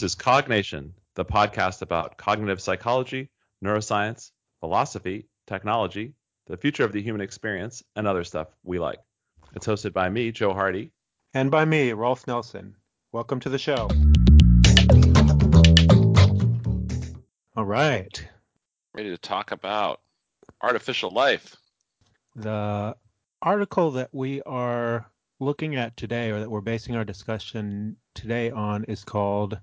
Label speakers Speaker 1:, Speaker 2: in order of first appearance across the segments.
Speaker 1: This is Cognition, the podcast about cognitive psychology, neuroscience, philosophy, technology, the future of the human experience, and other stuff we like. It's hosted by me, Joe Hardy.
Speaker 2: And by me, Rolf Nelson. Welcome to the show. All right.
Speaker 1: Ready to talk about artificial life.
Speaker 2: The article that we are looking at today, or that we're basing our discussion today on, is called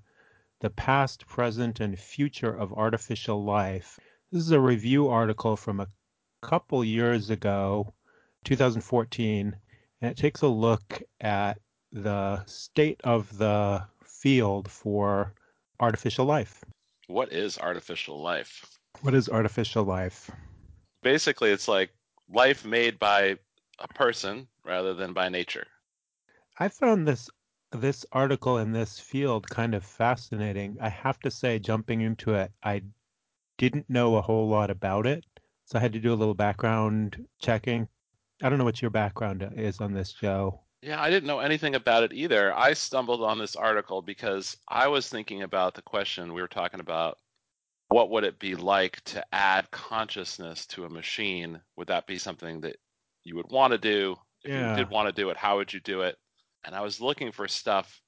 Speaker 2: The Past, Present, and Future of Artificial Life. This is a review article from a couple years ago, 2014, and it takes a look at the state of the field for artificial life.
Speaker 1: What is artificial life?
Speaker 2: What is artificial life?
Speaker 1: Basically, it's like life made by a person rather than by nature.
Speaker 2: I found this this article in this field kind of fascinating. I have to say, jumping into it, I didn't know a whole lot about it, so I had to do a little background checking. I don't know what your background is on this, Joe.
Speaker 1: Yeah, I didn't know anything about it either. I stumbled on this article because I was thinking about the question we were talking about what would it be like to add consciousness to a machine? Would that be something that you would want to do? If yeah. you did want to do it, how would you do it? And I was looking for stuff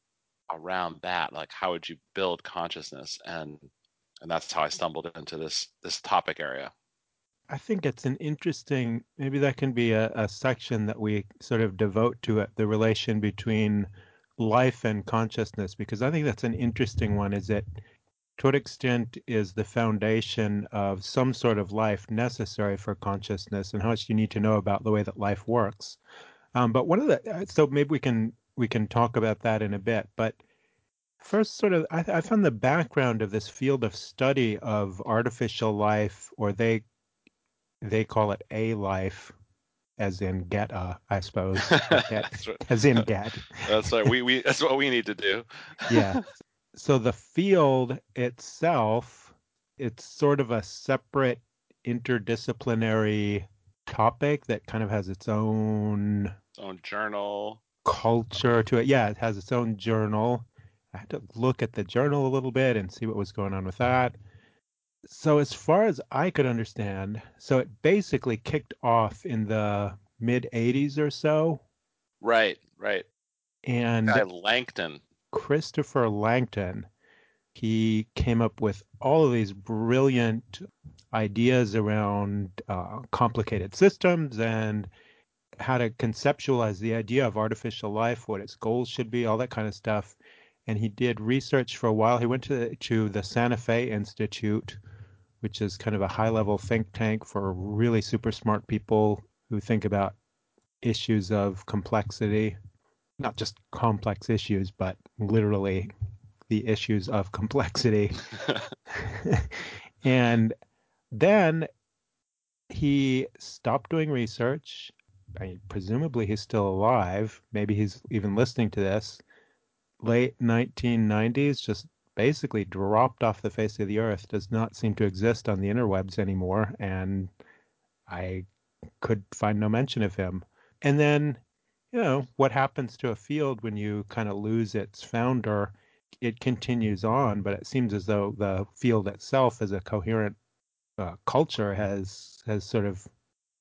Speaker 1: around that, like how would you build consciousness? And and that's how I stumbled into this this topic area.
Speaker 2: I think it's an interesting, maybe that can be a, a section that we sort of devote to it, the relation between life and consciousness, because I think that's an interesting one. Is it, to what extent is the foundation of some sort of life necessary for consciousness, and how much you need to know about the way that life works? Um, but one of the, uh, so maybe we can we can talk about that in a bit. But first, sort of, I, I found the background of this field of study of artificial life, or they they call it a life as in get a, I suppose. Get, as in get.
Speaker 1: That's right. We we that's what we need to do.
Speaker 2: yeah. So the field itself, it's sort of a separate interdisciplinary topic that kind of has its own
Speaker 1: its own journal
Speaker 2: culture to it. Yeah, it has its own journal. I had to look at the journal a little bit and see what was going on with that so as far as I could understand, so it basically kicked off in the mid 80s or so.
Speaker 1: Right, right.
Speaker 2: And
Speaker 1: Guy Langton.
Speaker 2: Christopher Langton, he came up with all of these brilliant ideas around uh, complicated systems and how to conceptualize the idea of artificial life, what its goals should be, all that kind of stuff. And he did research for a while. He went to to the Santa Fe Institute which is kind of a high level think tank for really super smart people who think about issues of complexity, not just complex issues, but literally the issues of complexity. and then he stopped doing research. I mean, presumably he's still alive. Maybe he's even listening to this. Late 1990s, just basically dropped off the face of the earth, does not seem to exist on the interwebs anymore, and I could find no mention of him. And then, you know, what happens to a field when you kind of lose its founder? It continues on, but it seems as though the field itself, as a coherent uh, culture, has has sort of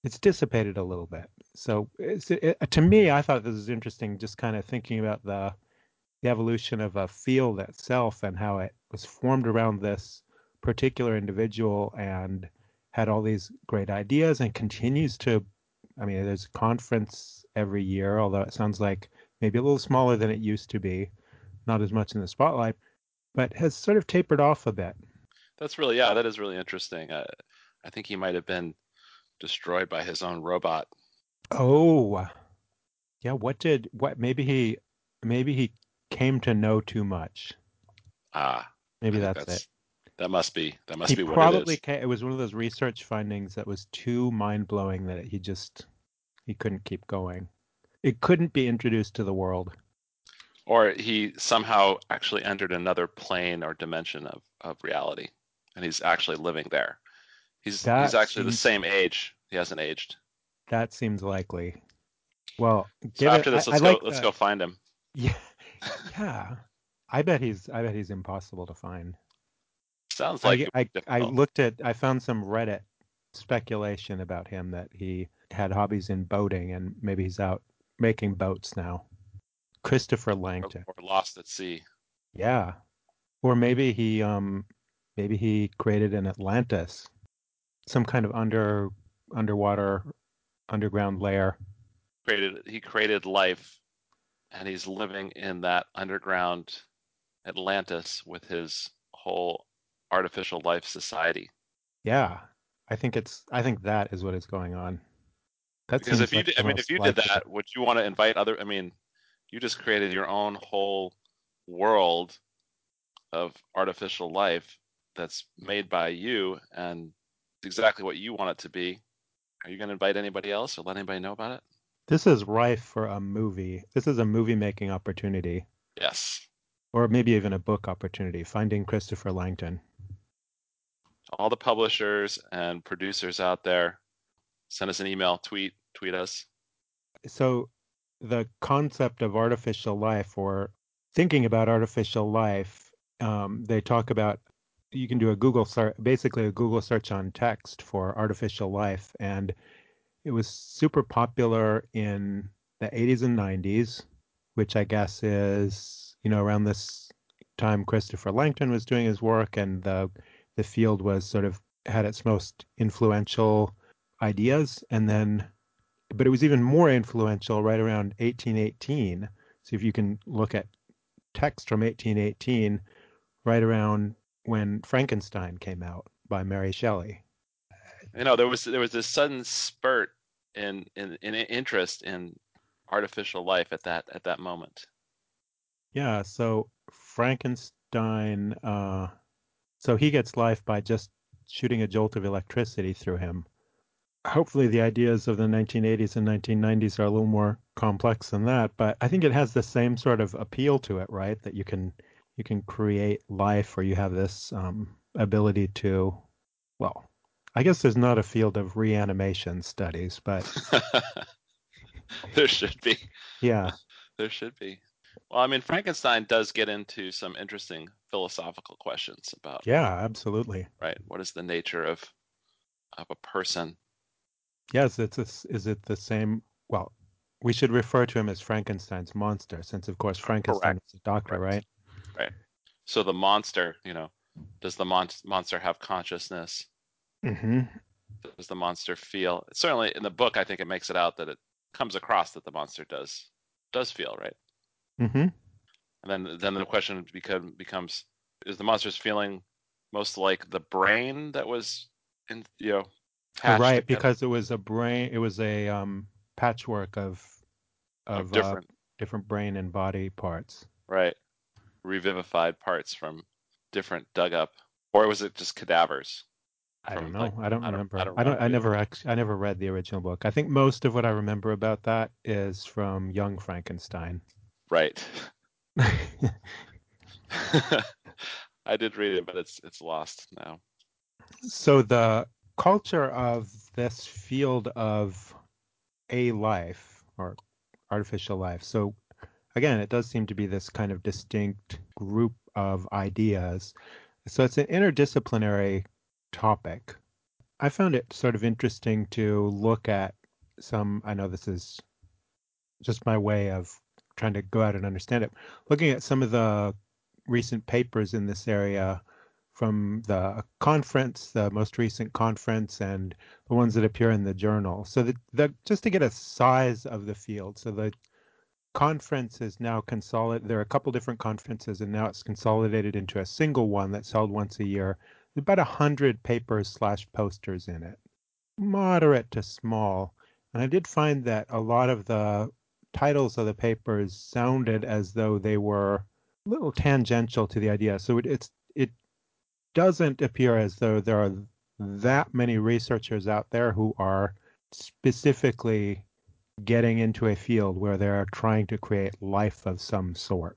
Speaker 2: it's dissipated a little bit. So it, to me, I thought this was interesting, just kind of thinking about the the evolution of a field itself and how it was formed around this particular individual and had all these great ideas and continues to I mean there's a conference every year although it sounds like maybe a little smaller than it used to be not as much in the spotlight but has sort of tapered off a bit
Speaker 1: that's really yeah that is really interesting uh, I think he might have been destroyed by his own robot
Speaker 2: oh yeah what did what maybe he maybe he came to know too much.
Speaker 1: Ah,
Speaker 2: maybe that's,
Speaker 1: that's,
Speaker 2: it.
Speaker 1: That must be that must he
Speaker 2: be
Speaker 1: what
Speaker 2: probably
Speaker 1: it is.
Speaker 2: Came, it was one of those research findings that was too mind blowing that he just he couldn't keep going. It couldn't be introduced to the world.
Speaker 1: Or he somehow actually entered another plane or dimension of, of reality, and he's actually living there. He's that he's actually seems, the same age. He hasn't aged.
Speaker 2: That seems likely. Well,
Speaker 1: so after it, this, let's I, go. Like let's go find him.
Speaker 2: Yeah, yeah. I bet he's I bet he's impossible to find.
Speaker 1: Sounds like
Speaker 2: I, I, I looked at I found some Reddit speculation about him that he had hobbies in boating and maybe he's out making boats now. Christopher Langton.
Speaker 1: Or, or lost at sea.
Speaker 2: Yeah. Or maybe he um maybe he created an Atlantis. Some kind of under underwater underground layer.
Speaker 1: Created he created life and he's living in that underground Atlantis with his whole artificial life society.
Speaker 2: Yeah. I think it's I think that is what is going on.
Speaker 1: That because if you like did, I mean if you did that, would you want to invite other I mean, you just created your own whole world of artificial life that's made by you and exactly what you want it to be. Are you going to invite anybody else or let anybody know about it?
Speaker 2: This is rife for a movie. This is a movie making opportunity.
Speaker 1: Yes.
Speaker 2: Or maybe even a book opportunity, Finding Christopher Langton.
Speaker 1: All the publishers and producers out there, send us an email, tweet, tweet us.
Speaker 2: So the concept of artificial life or thinking about artificial life, um, they talk about you can do a Google search, basically a Google search on text for artificial life, and it was super popular in the 80s and 90s, which I guess is you know around this time Christopher Langton was doing his work, and the the field was sort of had its most influential ideas, and then but it was even more influential right around 1818. So if you can look at text from 1818, right around when Frankenstein came out by Mary Shelley.
Speaker 1: You know, there was there was this sudden spurt in in, in interest in artificial life at that at that moment.
Speaker 2: Yeah, so Frankenstein, uh, so he gets life by just shooting a jolt of electricity through him hopefully the ideas of the 1980s and 1990s are a little more complex than that but i think it has the same sort of appeal to it right that you can you can create life or you have this um, ability to well i guess there's not a field of reanimation studies but
Speaker 1: there should be
Speaker 2: yeah
Speaker 1: there should be well i mean frankenstein does get into some interesting philosophical questions about
Speaker 2: yeah absolutely
Speaker 1: right what is the nature of of a person
Speaker 2: Yes, it's a, is it the same? Well, we should refer to him as Frankenstein's monster, since of course Frankenstein Correct. is a doctor, right?
Speaker 1: Right. So the monster, you know, does the mon- monster have consciousness?
Speaker 2: Mm-hmm.
Speaker 1: Does the monster feel? Certainly, in the book, I think it makes it out that it comes across that the monster does does feel, right?
Speaker 2: Mm-hmm.
Speaker 1: And then then the question become, becomes: Is the monster's feeling most like the brain that was in you know
Speaker 2: right together. because it was a brain it was a um, patchwork of of,
Speaker 1: of different uh,
Speaker 2: different brain and body parts
Speaker 1: right revivified parts from different dug up or was it just cadavers
Speaker 2: I don't know. Like, I don't remember. I don't. I, don't, I never actually. I never read the original book. I think most of what I remember about that is from Young Frankenstein.
Speaker 1: Right. I did read it, but it's it's lost now.
Speaker 2: So the culture of this field of a life or artificial life. So again, it does seem to be this kind of distinct group of ideas. So it's an interdisciplinary topic. I found it sort of interesting to look at some, I know this is just my way of trying to go out and understand it, looking at some of the recent papers in this area from the conference, the most recent conference, and the ones that appear in the journal. So that, just to get a size of the field. So the conference is now consolidated. There are a couple different conferences, and now it's consolidated into a single one that's held once a year. About a hundred papers slash posters in it, moderate to small. And I did find that a lot of the titles of the papers sounded as though they were a little tangential to the idea. So it, it's it doesn't appear as though there are that many researchers out there who are specifically getting into a field where they're trying to create life of some sort.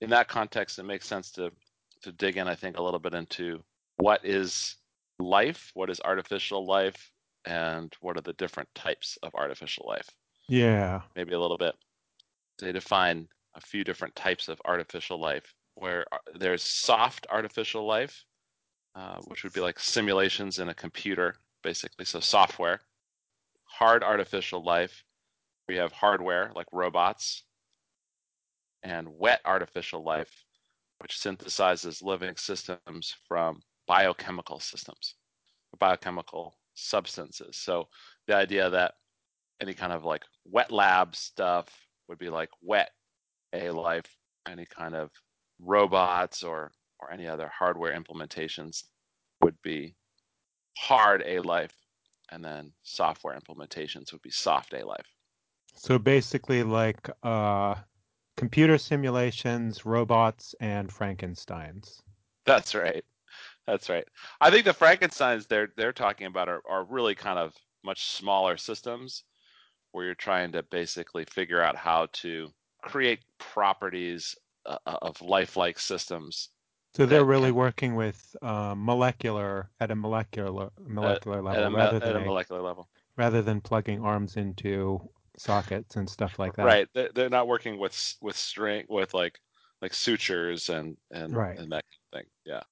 Speaker 1: In that context, it makes sense to to dig in, I think, a little bit into what is life, what is artificial life, and what are the different types of artificial life.
Speaker 2: Yeah.
Speaker 1: Maybe a little bit. They define a few different types of artificial life where uh, there's soft artificial life, uh, which would be like simulations in a computer, basically, so software. Hard artificial life, we have hardware like robots, and wet artificial life, which synthesizes living systems from biochemical systems, biochemical substances. So the idea that any kind of like wet lab stuff would be like wet A life, any kind of robots or or any other hardware implementations would be hard A life, and then software implementations would be soft A life.
Speaker 2: So basically, like uh, computer simulations, robots, and Frankenstein's.
Speaker 1: That's right. That's right. I think the Frankenstein's they're they're talking about are, are really kind of much smaller systems where you're trying to basically figure out how to create properties uh, of lifelike systems.
Speaker 2: So they're really can, working with uh, molecular at a molecular molecular
Speaker 1: at,
Speaker 2: level
Speaker 1: at a,
Speaker 2: rather
Speaker 1: at
Speaker 2: than
Speaker 1: a molecular level
Speaker 2: rather than plugging arms into sockets and stuff like that.
Speaker 1: Right. They're not working with with string with like like sutures and and,
Speaker 2: right.
Speaker 1: and that kind of thing. Yeah.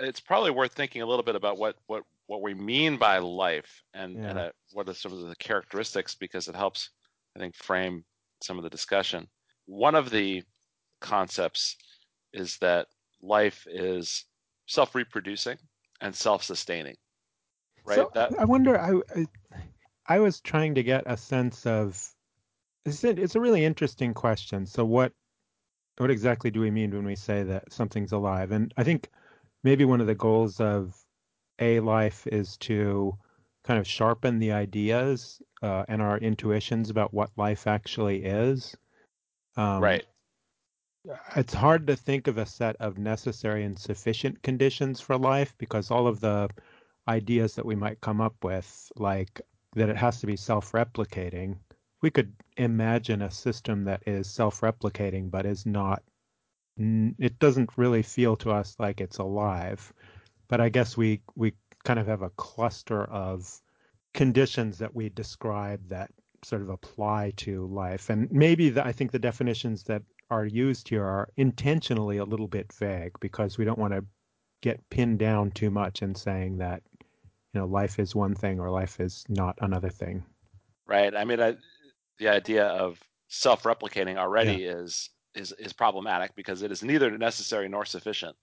Speaker 1: It's probably worth thinking a little bit about what what what we mean by life and yeah. and uh, what are some of the characteristics because it helps I think frame some of the discussion. One of the concepts is that life is self-reproducing and self-sustaining. Right?
Speaker 2: So
Speaker 1: that
Speaker 2: I wonder I, I I was trying to get a sense of it's a, it's a really interesting question. So what what exactly do we mean when we say that something's alive? And I think maybe one of the goals of a life is to kind of sharpen the ideas uh, and our intuitions about what life actually is.
Speaker 1: Um, right.
Speaker 2: It's hard to think of a set of necessary and sufficient conditions for life because all of the ideas that we might come up with, like that it has to be self-replicating. We could imagine a system that is self-replicating but is not it doesn't really feel to us like it's alive. But I guess we we kind of have a cluster of conditions that we describe that sort of apply to life. And maybe the, I think the definitions that are used here are intentionally a little bit vague because we don't want to get pinned down too much in saying that know life is one thing or life is not another thing.
Speaker 1: Right i mean I, the idea of self-replicating already yeah. is is is problematic because it is neither necessary nor sufficient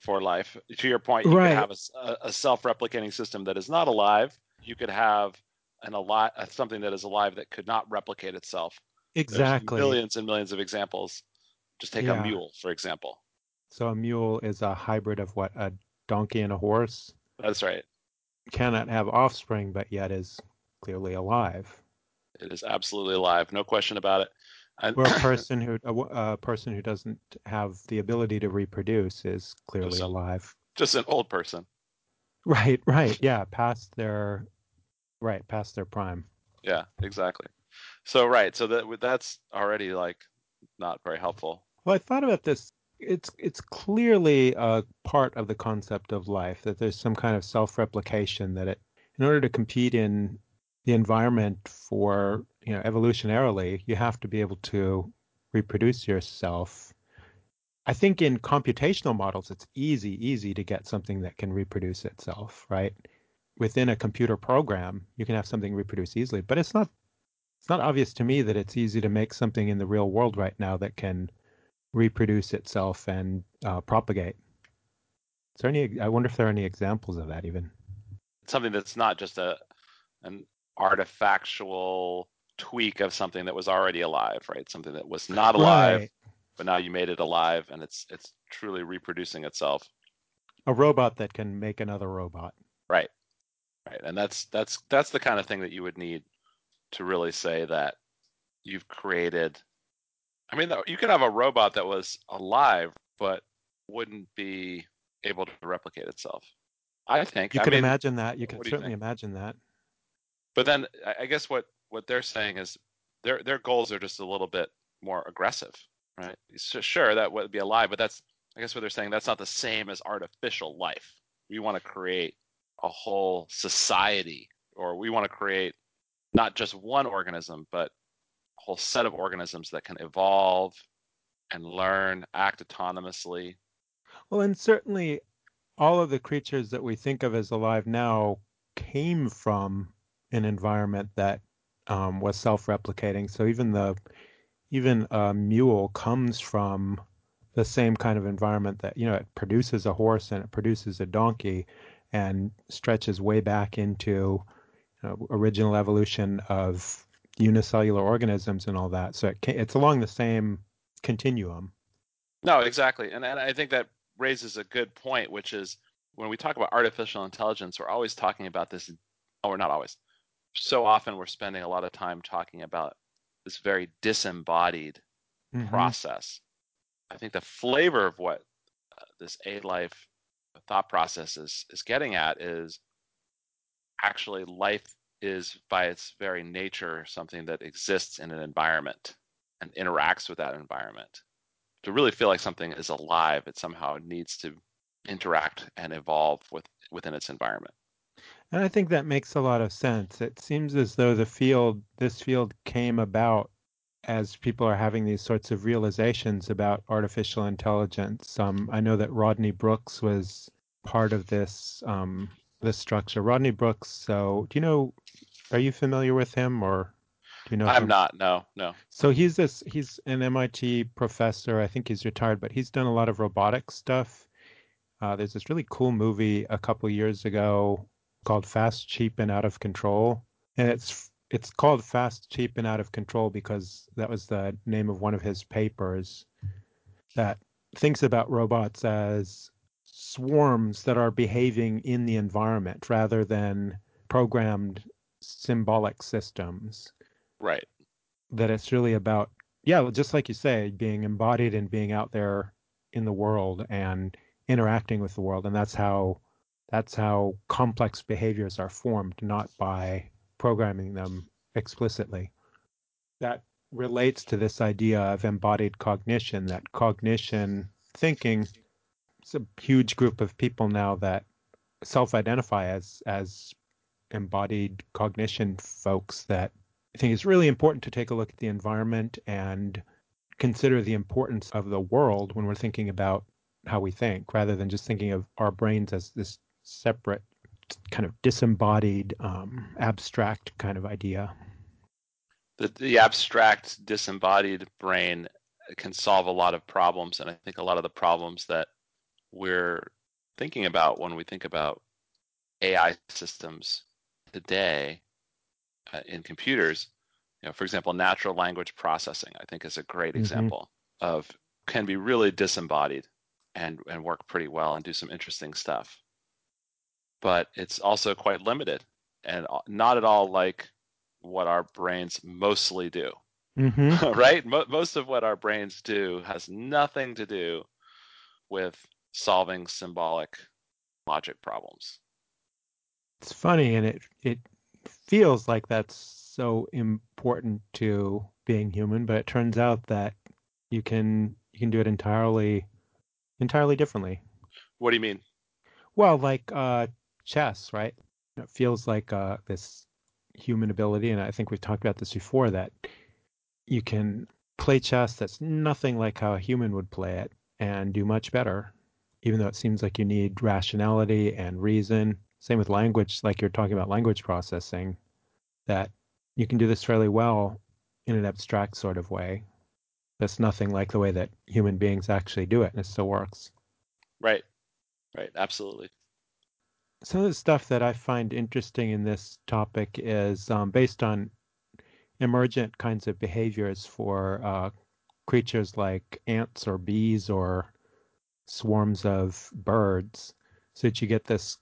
Speaker 1: for life. To your point you
Speaker 2: right.
Speaker 1: could have a, a self-replicating system that is not alive. You could have an alive something that is alive that could not replicate itself.
Speaker 2: Exactly.
Speaker 1: There's millions and millions of examples. Just take yeah. a mule for example.
Speaker 2: So a mule is a hybrid of what? A donkey and a horse?
Speaker 1: That's right
Speaker 2: cannot have offspring, but yet is clearly alive.
Speaker 1: It is absolutely alive, no question about it.
Speaker 2: And... or a person who a, a, person who doesn't have the ability to reproduce is clearly
Speaker 1: just
Speaker 2: alive.
Speaker 1: Just an old person.
Speaker 2: Right, right, yeah, past their right, past their prime.
Speaker 1: Yeah, exactly. So right, so that that's already like not very helpful.
Speaker 2: Well, I thought about this it's it's clearly a part of the concept of life that there's some kind of self-replication that it in order to compete in the environment for you know evolutionarily you have to be able to reproduce yourself. I think in computational models it's easy easy to get something that can reproduce itself right? Within a computer program you can have something reproduce easily but it's not it's not obvious to me that it's easy to make something in the real world right now that can reproduce itself and uh, propagate. Is there any? I wonder if there are any examples of that even.
Speaker 1: Something that's not just a an artifactual tweak of something that was already alive, right? Something that was not alive, right. but now you made it alive, and it's it's truly reproducing itself.
Speaker 2: A robot that can make another robot.
Speaker 1: Right, right, and that's that's that's the kind of thing that you would need to really say that you've created I mean, you could have a robot that was alive, but wouldn't be able to replicate itself. I think
Speaker 2: you
Speaker 1: I
Speaker 2: could
Speaker 1: mean,
Speaker 2: imagine that. You could certainly you imagine that.
Speaker 1: But then I guess what what they're saying is their their goals are just a little bit more aggressive, right? So sure, that would be alive, but that's I guess what they're saying that's not the same as artificial life. We want to create a whole society, or we want to create not just one organism, but whole set of organisms that can evolve and learn, act autonomously.
Speaker 2: Well, and certainly all of the creatures that we think of as alive now came from an environment that um, was self-replicating. So even the even a mule comes from the same kind of environment that you know it produces a horse and it produces a donkey, and stretches way back into you know, original evolution of unicellular organisms and all that. So it can, it's along the same continuum.
Speaker 1: No, exactly, and and I think that raises a good point, which is when we talk about artificial intelligence, we're always talking about this. Oh, we're not always. So often we're spending a lot of time talking about this very disembodied mm-hmm. process. I think the flavor of what uh, this A life thought process is is getting at is actually life is by its very nature something that exists in an environment and interacts with that environment. To really feel like something is alive, it somehow needs to interact and evolve with within its environment.
Speaker 2: And I think that makes a lot of sense. It seems as though the field, this field came about as people are having these sorts of realizations about artificial intelligence. Um, I know that Rodney Brooks was part of this um, this structure. Rodney Brooks. So, do you know? Are you familiar with him, or do you know?
Speaker 1: I'm him? not. No, no.
Speaker 2: So he's this. He's an MIT professor. I think he's retired, but he's done a lot of robotics stuff. Uh, there's this really cool movie a couple years ago called Fast, Cheap, and Out of Control, and it's it's called Fast, Cheap, and Out of Control because that was the name of one of his papers that thinks about robots as swarms that are behaving in the environment rather than programmed symbolic systems.
Speaker 1: Right.
Speaker 2: That it's really about, yeah, just like you say, being embodied and being out there in the world and interacting with the world. And that's how that's how complex behaviors are formed, not by programming them explicitly. That relates to this idea of embodied cognition, that cognition thinking it's a huge group of people now that self-identify as as embodied cognition folks that I think it's really important to take a look at the environment and consider the importance of the world when we're thinking about how we think rather than just thinking of our brains as this separate kind of disembodied um, abstract kind of idea.
Speaker 1: The, the abstract disembodied brain can solve a lot of problems and i think a lot of the problems that we're thinking about when we think about ai systems today uh, in computers you know for example natural language processing i think is a great mm-hmm. example of can be really disembodied and and work pretty well and do some interesting stuff but it's also quite limited and not at all like what our brains mostly do. Mm-hmm. right? Mo- most of what our brains do has nothing to do with solving symbolic logic problems.
Speaker 2: It's funny, and it it feels like that's so important to being human, but it turns out that you can you can do it entirely entirely differently.
Speaker 1: What do you mean?
Speaker 2: Well, like uh, chess, right? It feels like uh, this human ability, and I think we've talked about this before that you can play chess that's nothing like how a human would play it and do much better, even though it seems like you need rationality and reason. Same with language, like you're talking about language processing, that you can do this fairly well in an abstract sort of way. That's nothing like the way that human beings actually do it, and it still works.
Speaker 1: Right. Right. Absolutely
Speaker 2: some of the stuff that I find interesting in this topic is um, based on emergent kinds of behaviors for uh, creatures like ants or bees or swarms of birds, so that you get this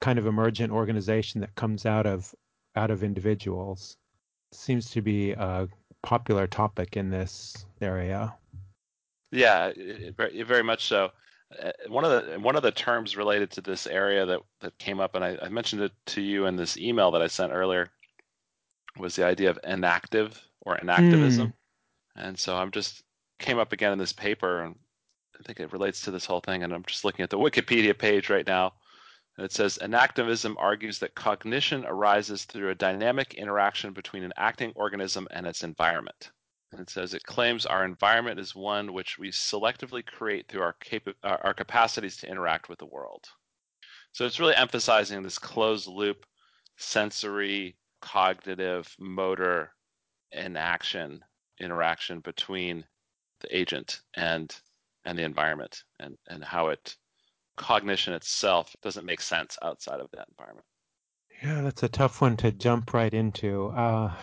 Speaker 2: kind of emergent organization that comes out of out of individuals. It seems to be a popular topic in this area.
Speaker 1: Yeah, very much so. Uh, one of the one of the terms related to this area that that came up, and I, I mentioned it to you in this email that I sent earlier, was the idea of enactive or enactivism Mm. And so I'm just came up again in this paper, and I think it relates to this whole thing. And I'm just looking at the Wikipedia page right now. And it says enactivism argues that cognition arises through a dynamic interaction between an acting organism and its environment. And it says it claims our environment is one which we selectively create through our, capa- our capacities to interact with the world. So it's really emphasizing this closed loop sensory, cognitive, motor, and action interaction between the agent and and the environment and and how it cognition itself doesn't make sense outside of that environment.
Speaker 2: Yeah, that's a tough one to jump right into. Uh,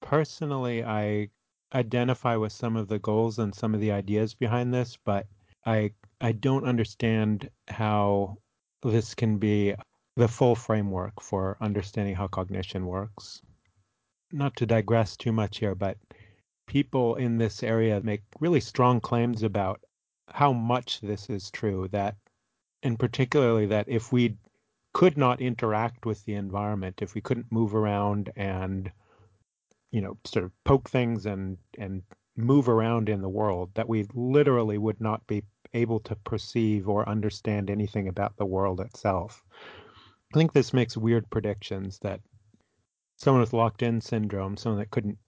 Speaker 2: personally, I identify with some of the goals and some of the ideas behind this, but I I don't understand how this can be the full framework for understanding how cognition works. Not to digress too much here, but people in this area make really strong claims about how much this is true that and particularly that if we could not interact with the environment if we couldn't move around and you know sort of poke things and and move around in the world that we literally would not be able to perceive or understand anything about the world itself. I think this makes weird predictions that someone with locked in syndrome someone that couldn't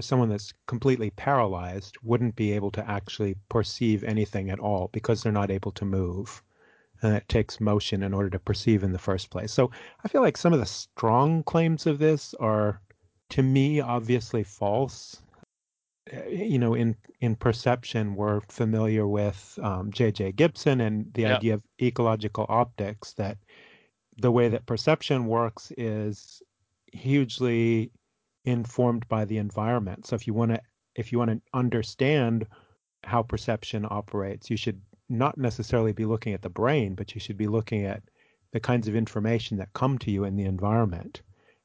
Speaker 2: someone that's completely paralyzed wouldn't be able to actually perceive anything at all because they're not able to move and it takes motion in order to perceive in the first place. So I feel like some of the strong claims of this are, to me, obviously false. Eh, you know, in in perception, we're familiar with um, J.J. Gibson and the yep. idea of ecological optics. That the way that perception works is hugely informed by the environment. So if you want to if you want to understand how perception operates, you should not necessarily be looking at the brain, but you should be looking at the kinds of information that come to you in the environment.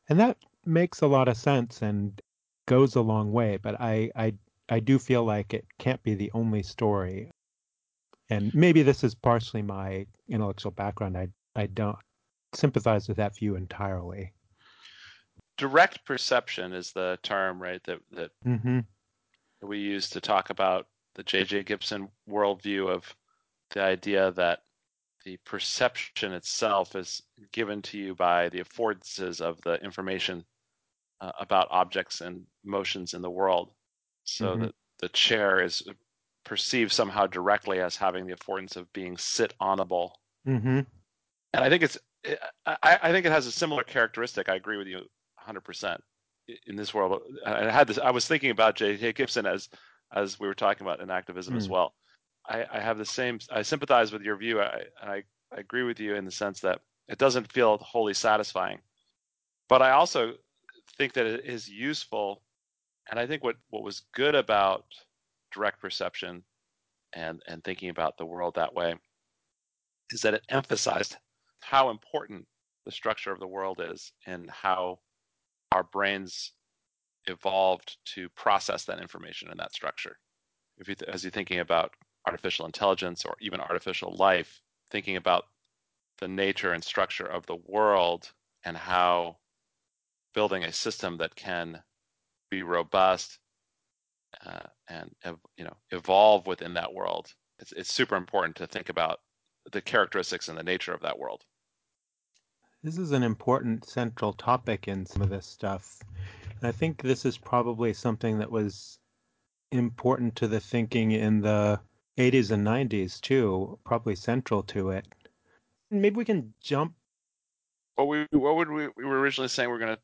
Speaker 2: And that makes a lot of sense and goes a long way, but I, I I do feel like it can't be the only story. And maybe this is partially my intellectual background. I I don't sympathize with that view entirely.
Speaker 1: Direct perception is the term, right? That that mm-hmm. we use to talk about the J.J. Gibson worldview of the idea that the perception itself is given to you by the affordances of the information uh, about objects and motions in the world. So mm-hmm. that the chair is perceived somehow directly as having the affordance of being sit onable. Mm-hmm. And I think it's, I, I, think it has a similar characteristic. I agree with you 100% in this world. I had this, I was thinking about J. Gibson as, as we were talking about enactivism mm. as well. I, I have the same. I sympathize with your view. I, I I agree with you in the sense that it doesn't feel wholly satisfying, but I also think that it is useful. And I think what what was good about direct perception and and thinking about the world that way is that it emphasized how important the structure of the world is and how our brains evolved to process that information in that structure. If you, as you're thinking about artificial intelligence or even artificial life, thinking about the nature and structure of the world and how building a system that can be robust uh, and you know evolve within that world. It's, it's super important to think about the characteristics and the nature of that world.
Speaker 2: This is an important central topic in some of this stuff. And I think this is probably something that was important to the thinking in the 80s and 90s too, probably central to it. Maybe we can jump.
Speaker 1: What we what would we we were originally saying we're going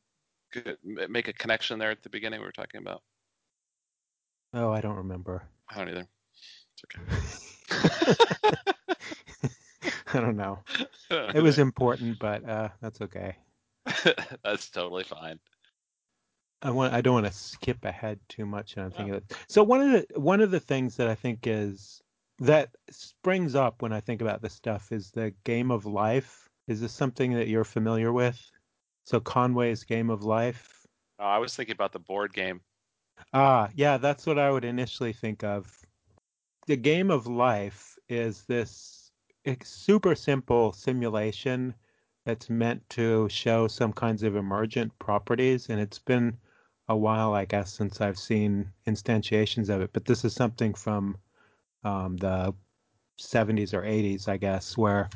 Speaker 1: to make a connection there at the beginning we were talking about.
Speaker 2: Oh, I don't remember.
Speaker 1: I don't either. It's okay.
Speaker 2: I don't know. It was important, but uh, that's okay.
Speaker 1: that's totally fine.
Speaker 2: I want I don't want to skip ahead too much and I'm thinking yeah. so one of the one of the things that I think is that springs up when I think about this stuff is the game of life. Is this something that you're familiar with? So Conway's Game of Life.
Speaker 1: Oh, I was thinking about the board game.
Speaker 2: Ah, yeah, that's what I would initially think of. The Game of Life is this super simple simulation that's meant to show some kinds of emergent properties, and it's been a while, I guess, since I've seen instantiations of it. But this is something from um, the 70s or 80s, I guess, where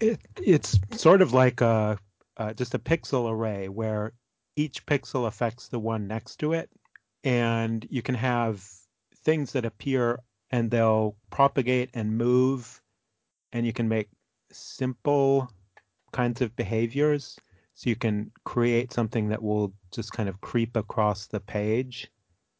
Speaker 2: it, it's sort of like a just a pixel array where each pixel affects the one next to it. and you can have things that appear and they'll propagate and move and you can make simple kinds of behaviors. So you can create something that will just kind of creep across the page.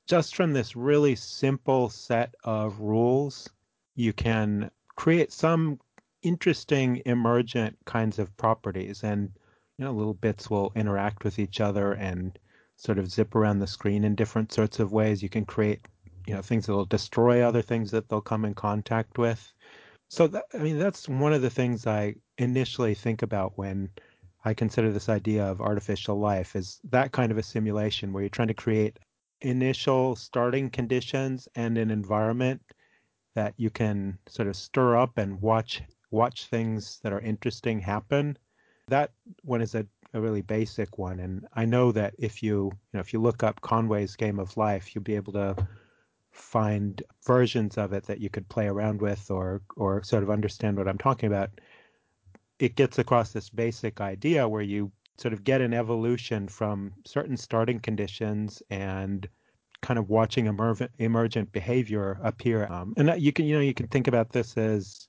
Speaker 2: Just from this really simple set of rules you can create some interesting emergent kinds of properties and you know little bits will interact with each other and sort of zip around the screen in different sorts of ways. You can create you know things that will destroy other things that they'll come in contact with. So that, i mean that's one of the things i initially think about when i consider this idea of artificial life is that kind of a simulation where you're trying to create initial starting conditions and an environment that you can sort of stir up and watch watch things that are interesting happen. That one is a, a really basic one. And i know that if you you know if you look up conway's game of life you'll be able to find versions of it that you could play around with or or sort of understand what I'm talking about. It gets across this basic idea where you sort of get an evolution from certain starting conditions and kind of watching emergent, emergent behavior appear. Um, and you can you know you can think about this as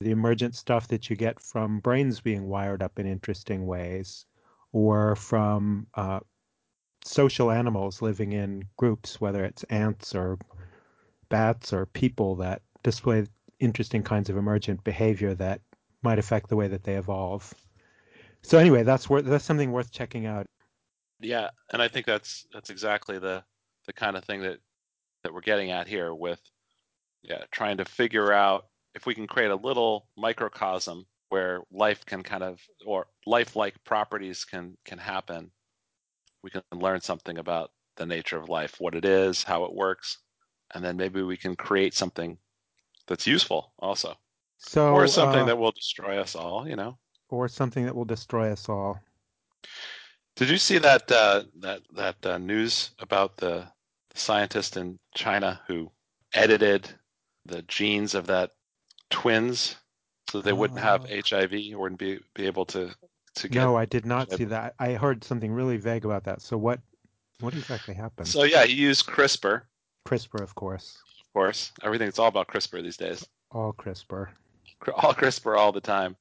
Speaker 2: the emergent stuff that you get from brains being wired up in interesting ways, or from uh, social animals living in groups, whether it's ants or bats or people that display interesting kinds of emergent behavior that might affect the way that they evolve. So anyway, that's worth that's something worth checking out.
Speaker 1: Yeah, and I think that's that's exactly the the kind of thing that that we're getting at here with yeah, trying to figure out if we can create a little microcosm where life can kind of or lifelike properties can can happen. We can learn something about the nature of life, what it is, how it works, and then maybe we can create something that's useful also.
Speaker 2: So
Speaker 1: or something
Speaker 2: uh,
Speaker 1: that will destroy us all, you know.
Speaker 2: Or something that will destroy us all.
Speaker 1: Did you see that uh, that that uh, news about the scientist in China who edited the genes of that twins so they wouldn't have HIV or wouldn't be be able to to get?
Speaker 2: No, I did not HIV. see that. I heard something really vague about that. So what what exactly happened?
Speaker 1: So yeah, he used CRISPR
Speaker 2: CRISPR, of course.
Speaker 1: Of course. Everything's all about CRISPR these days.
Speaker 2: All CRISPR.
Speaker 1: All CRISPR all the time.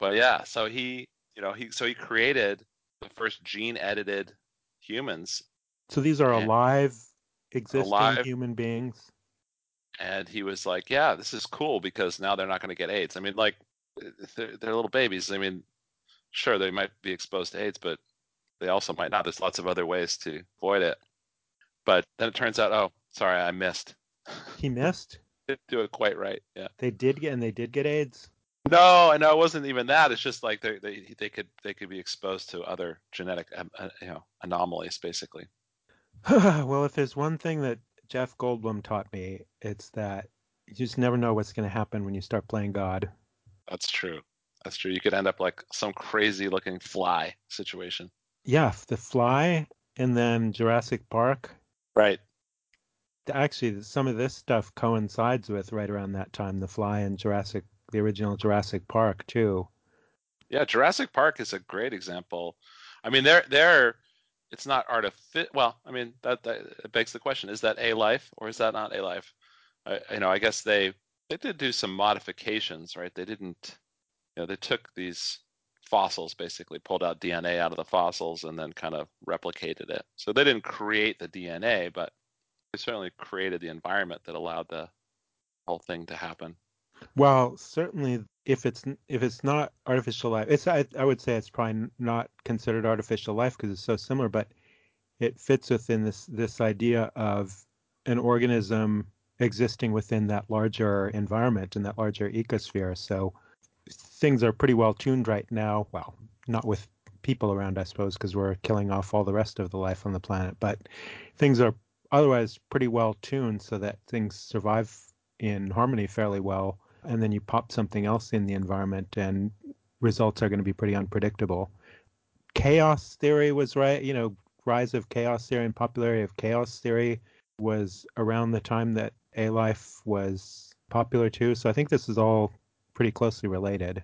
Speaker 1: But yeah, so he, you know, he so he created the first gene edited humans.
Speaker 2: So these are alive existing alive. human beings.
Speaker 1: And he was like, "Yeah, this is cool because now they're not going to get AIDS. I mean, like they're, they're little babies. I mean, sure they might be exposed to AIDS, but they also might not. There's lots of other ways to avoid it. But then it turns out, oh, Sorry, I missed.
Speaker 2: He missed.
Speaker 1: Didn't do it quite right. Yeah.
Speaker 2: They did get and they did get AIDS.
Speaker 1: No, I know it wasn't even that. It's just like they they they could they could be exposed to other genetic um, uh, you know anomalies, basically.
Speaker 2: well, if there's one thing that Jeff Goldblum taught me, it's that you just never know what's going to happen when you start playing God.
Speaker 1: That's true. That's true. You could end up like some crazy looking fly situation.
Speaker 2: Yeah, the fly, and then Jurassic Park.
Speaker 1: Right
Speaker 2: actually some of this stuff coincides with right around that time the fly and jurassic the original jurassic park too.
Speaker 1: Yeah jurassic park is a great example. I mean they're they're it's not artificial well i mean that, that begs the question is that a life or is that not a life you know i guess they they did do some modifications right? They didn't you know they took these fossils basically pulled out dna out of the fossils and then kind of replicated it. So they didn't create the dna but they certainly created the environment that allowed the whole thing to happen.
Speaker 2: Well, certainly, if it's if it's not artificial life, it's I, I would say it's probably not considered artificial life because it's so similar, but it fits within this this idea of an organism existing within that larger environment and that larger ecosphere. So things are pretty well tuned right now. Well, not with people around, I suppose, because we're killing off all the rest of the life on the planet, but things are otherwise pretty well tuned so that things survive in harmony fairly well. And then you pop something else in the environment and results are going to be pretty unpredictable. Chaos theory was right, you know, rise of chaos theory and popularity of chaos theory was around the time that A Life was popular too. So I think this is all pretty closely related.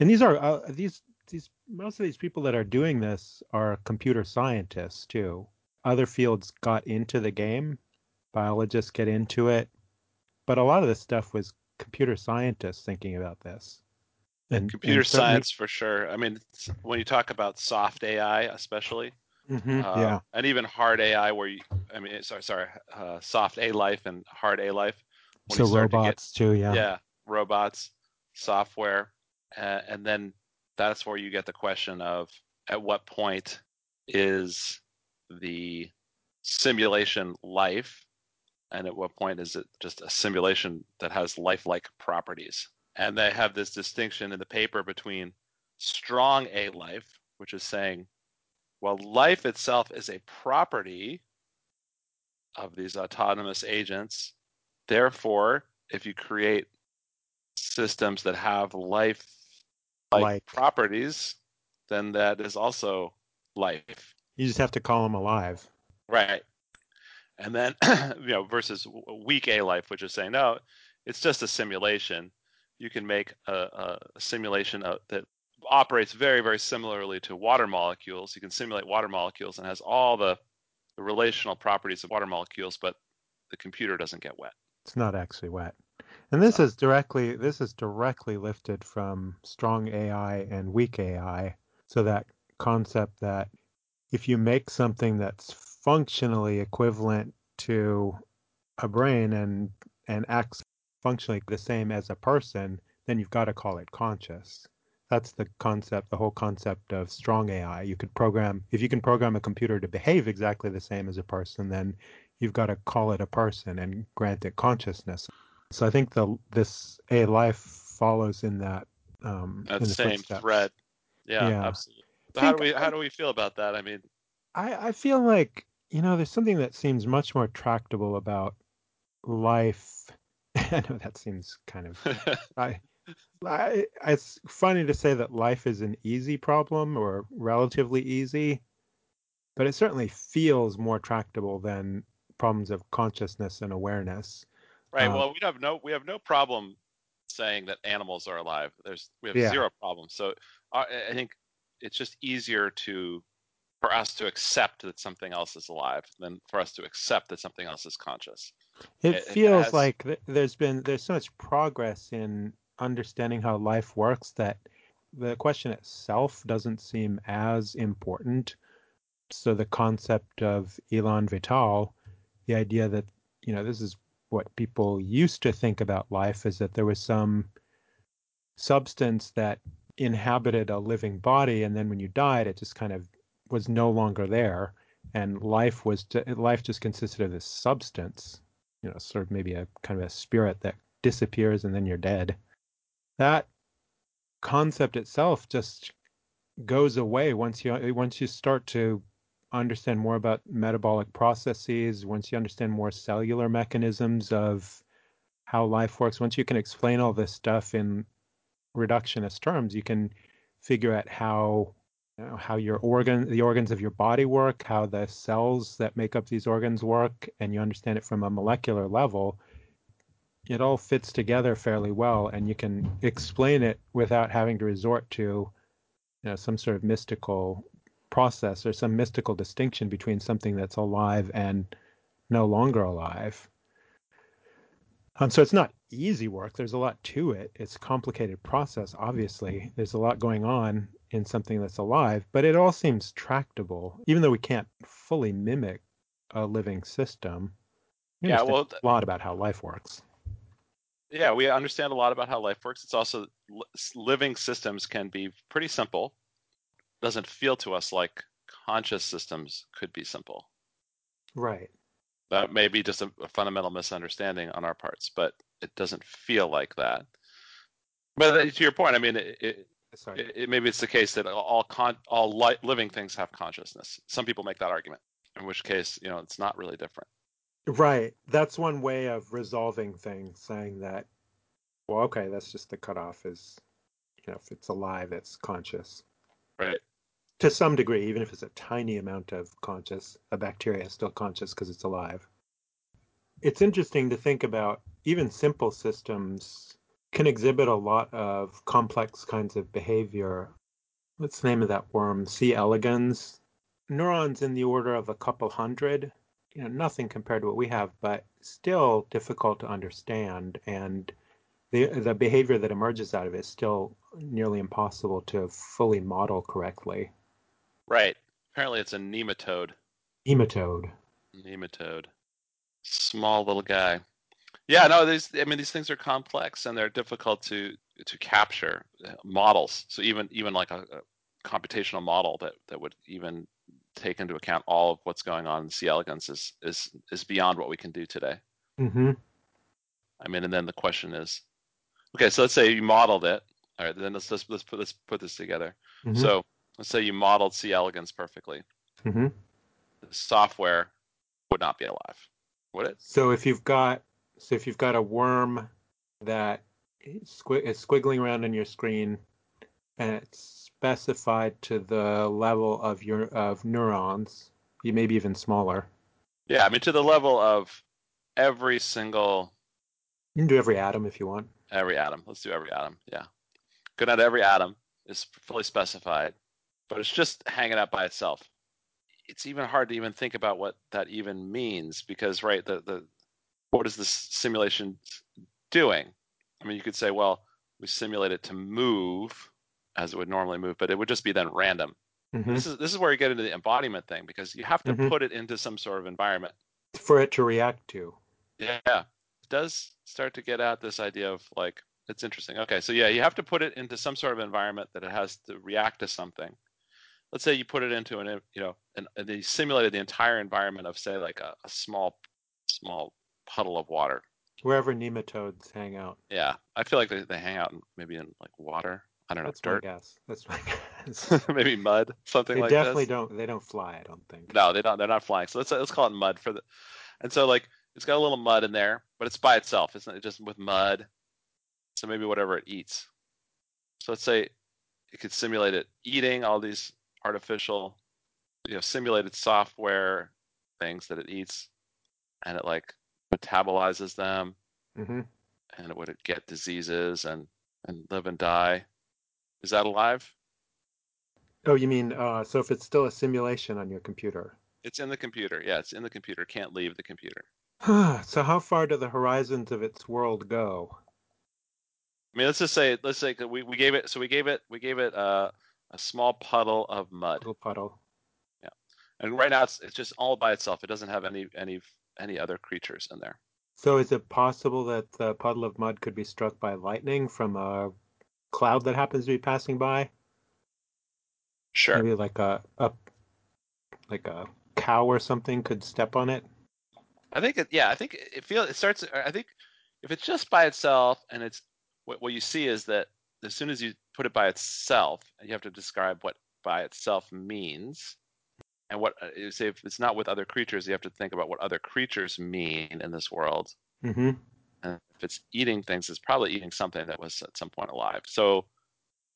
Speaker 2: And these are uh, these these most of these people that are doing this are computer scientists too. Other fields got into the game. Biologists get into it, but a lot of this stuff was computer scientists thinking about this.
Speaker 1: And computer and science for sure. I mean, when you talk about soft AI, especially,
Speaker 2: mm-hmm, uh, yeah,
Speaker 1: and even hard AI, where you, I mean, sorry, sorry, uh, soft A life and hard A life.
Speaker 2: So robots to get, too, yeah.
Speaker 1: Yeah, robots, software, uh, and then that's where you get the question of at what point is the simulation life and at what point is it just a simulation that has lifelike properties? And they have this distinction in the paper between strong a life which is saying well life itself is a property of these autonomous agents. Therefore if you create systems that have life like. properties then that is also life
Speaker 2: you just have to call them alive
Speaker 1: Right. And then, you know, versus weak A life, which is saying, no, it's just a simulation. You can make a, a simulation of, that operates very, very similarly to water molecules. You can simulate water molecules and has all the, the relational properties of water molecules, but the computer doesn't get wet.
Speaker 2: It's not actually wet. And this so. is directly this is directly lifted from strong AI and weak AI. So that concept that if you make something that's functionally equivalent to a brain and and acts functionally the same as a person, then you've got to call it conscious. That's the concept, the whole concept of strong AI. You could program, if you can program a computer to behave exactly the same as a person, then you've got to call it a person and grant it consciousness. So I think the this A life follows in that um,
Speaker 1: that same footsteps. thread. Yeah, yeah. absolutely. So how do we how do we feel about that? I mean,
Speaker 2: I I feel like you know, there's something that seems much more tractable about life. I know that seems kind of. I, I, it's funny to say that life is an easy problem or relatively easy, but it certainly feels more tractable than problems of consciousness and awareness.
Speaker 1: Right. Uh, well, we have no we have no problem saying that animals are alive. There's we have yeah. zero problem. So uh, I think it's just easier to for us to accept that something else is alive than for us to accept that something else is conscious.
Speaker 2: It, it feels it has... like there's been there's so much progress in understanding how life works that the question itself doesn't seem as important. So the concept of elan vital, the idea that you know this is what people used to think about life is that there was some substance that inhabited a living body and then when you died it just kind of was no longer there, and life was life just consisted of this substance, you know, sort of maybe a kind of a spirit that disappears and then you're dead. That concept itself just goes away once you once you start to understand more about metabolic processes, once you understand more cellular mechanisms of how life works, once you can explain all this stuff in reductionist terms, you can figure out how know, how your organ, the organs of your body work, how the cells that make up these organs work, and you understand it from a molecular level, it all fits together fairly well, and you can explain it without having to resort to, you know, some sort of mystical process or some mystical distinction between something that's alive and no longer alive. Um, so it's not easy work. There's a lot to it. It's a complicated process, obviously. There's a lot going on in something that's alive, but it all seems tractable, even though we can't fully mimic a living system.
Speaker 1: yeah, well,
Speaker 2: a lot about how life works.
Speaker 1: Yeah, we understand a lot about how life works. It's also living systems can be pretty simple. Doesn't feel to us like conscious systems could be simple.
Speaker 2: Right.
Speaker 1: That may be just a, a fundamental misunderstanding on our parts, but it doesn't feel like that. But to your point, I mean, it, it, It, maybe it's the case that all con- all li- living things have consciousness. Some people make that argument, in which case, you know, it's not really different.
Speaker 2: Right. That's one way of resolving things, saying that, well, okay, that's just the cutoff is, you know, if it's alive, it's conscious.
Speaker 1: Right.
Speaker 2: To some degree, even if it's a tiny amount of conscious, a bacteria is still conscious because it's alive. It's interesting to think about even simple systems can exhibit a lot of complex kinds of behavior. What's the name of that worm? C. elegans. neurons in the order of a couple hundred. You know, nothing compared to what we have, but still difficult to understand. And the the behavior that emerges out of it is still nearly impossible to fully model correctly.
Speaker 1: Right. Apparently, it's a nematode.
Speaker 2: Nematode.
Speaker 1: Nematode. Small little guy. Yeah, no, these. I mean, these things are complex and they're difficult to to capture uh, models. So even even like a, a computational model that that would even take into account all of what's going on in C. elegans is is is beyond what we can do today.
Speaker 2: Mm-hmm.
Speaker 1: I mean, and then the question is, okay, so let's say you modeled it. All right, then let's let's let's put let's put this together.
Speaker 2: Mhm.
Speaker 1: So let's say you modeled C. elegans perfectly.
Speaker 2: Mm-hmm.
Speaker 1: The software would not be alive, would it?
Speaker 2: So if you've got so if you've got a worm that is squi- is squiggling around on your screen and it's specified to the level of your of neurons, you maybe even smaller.
Speaker 1: Yeah, I mean to the level of every single
Speaker 2: You can do every atom if you want.
Speaker 1: every atom. Let's do every atom. Yeah, good at every atom is fully specified, but it's just hanging out by itself. It's even hard to even think about what that even means because right the the what is this simulation doing? I mean, you could say, well, we simulate it to move as it would normally move, but it would just be then random.
Speaker 2: Mhm.
Speaker 1: This is this is where you get into the embodiment thing because you have to
Speaker 2: Mhm.
Speaker 1: put it into some sort of environment.
Speaker 2: For it to react to.
Speaker 1: Yeah, it does start to get at this idea of like it's interesting. Okay, so yeah, you have to put it into some sort of environment that it has to react to something. Let's say you put it into an uh, you know, and, and uh, they simulated the entire environment of say like a, a small small puddle of water.
Speaker 2: Wherever nematodes hang out.
Speaker 1: Yeah, I feel like they, they hang out in, maybe in like water. I don't know,
Speaker 2: That's my
Speaker 1: dirt,
Speaker 2: guess. That's my guess.
Speaker 1: maybe mud, something like that.
Speaker 2: they
Speaker 1: like
Speaker 2: definitely
Speaker 1: this.
Speaker 2: don't they don't fly, I don't think.
Speaker 1: No, they don't. They're not flying. So let's let's call it mud for the. And so like it's got a little mud in there, but it's by itself. It's not just with mud. So maybe whatever it eats. So let's say it could simulate it eating all these artificial, you know, simulated software things that it eats, and it like metabolizes them,
Speaker 2: hmm
Speaker 1: and it would get diseases and and live and die. Is that alive?
Speaker 2: Oh, you mean uh, so if it's still a simulation on your computer?
Speaker 1: It's in the computer. Yeah, it's in the computer. Can't leave the computer.
Speaker 2: so how far do the horizons of its world go?
Speaker 1: I mean, let's just say, let's say we, we gave it, so we gave it, we gave it uh, a small puddle of mud,
Speaker 2: Little puddle.
Speaker 1: Yeah, and right now it's it's just all by itself. It doesn't have any any any other creatures in there.
Speaker 2: So is it possible that the puddle of mud could be struck by lightning from a cloud that happens to be passing by?
Speaker 1: Sure.
Speaker 2: Maybe like a, a like a cow or something could step on it.
Speaker 1: I think it, yeah, I think it feel it starts. I think if it's just by itself, and it's what what you see is that as soon as you put it by itself, and you have to describe what by itself means, and what uh, you say if it's not with other creatures, you have to think about what other creatures mean in this world.
Speaker 2: hmm
Speaker 1: And if it's eating things, it's probably eating something that was at some point alive. So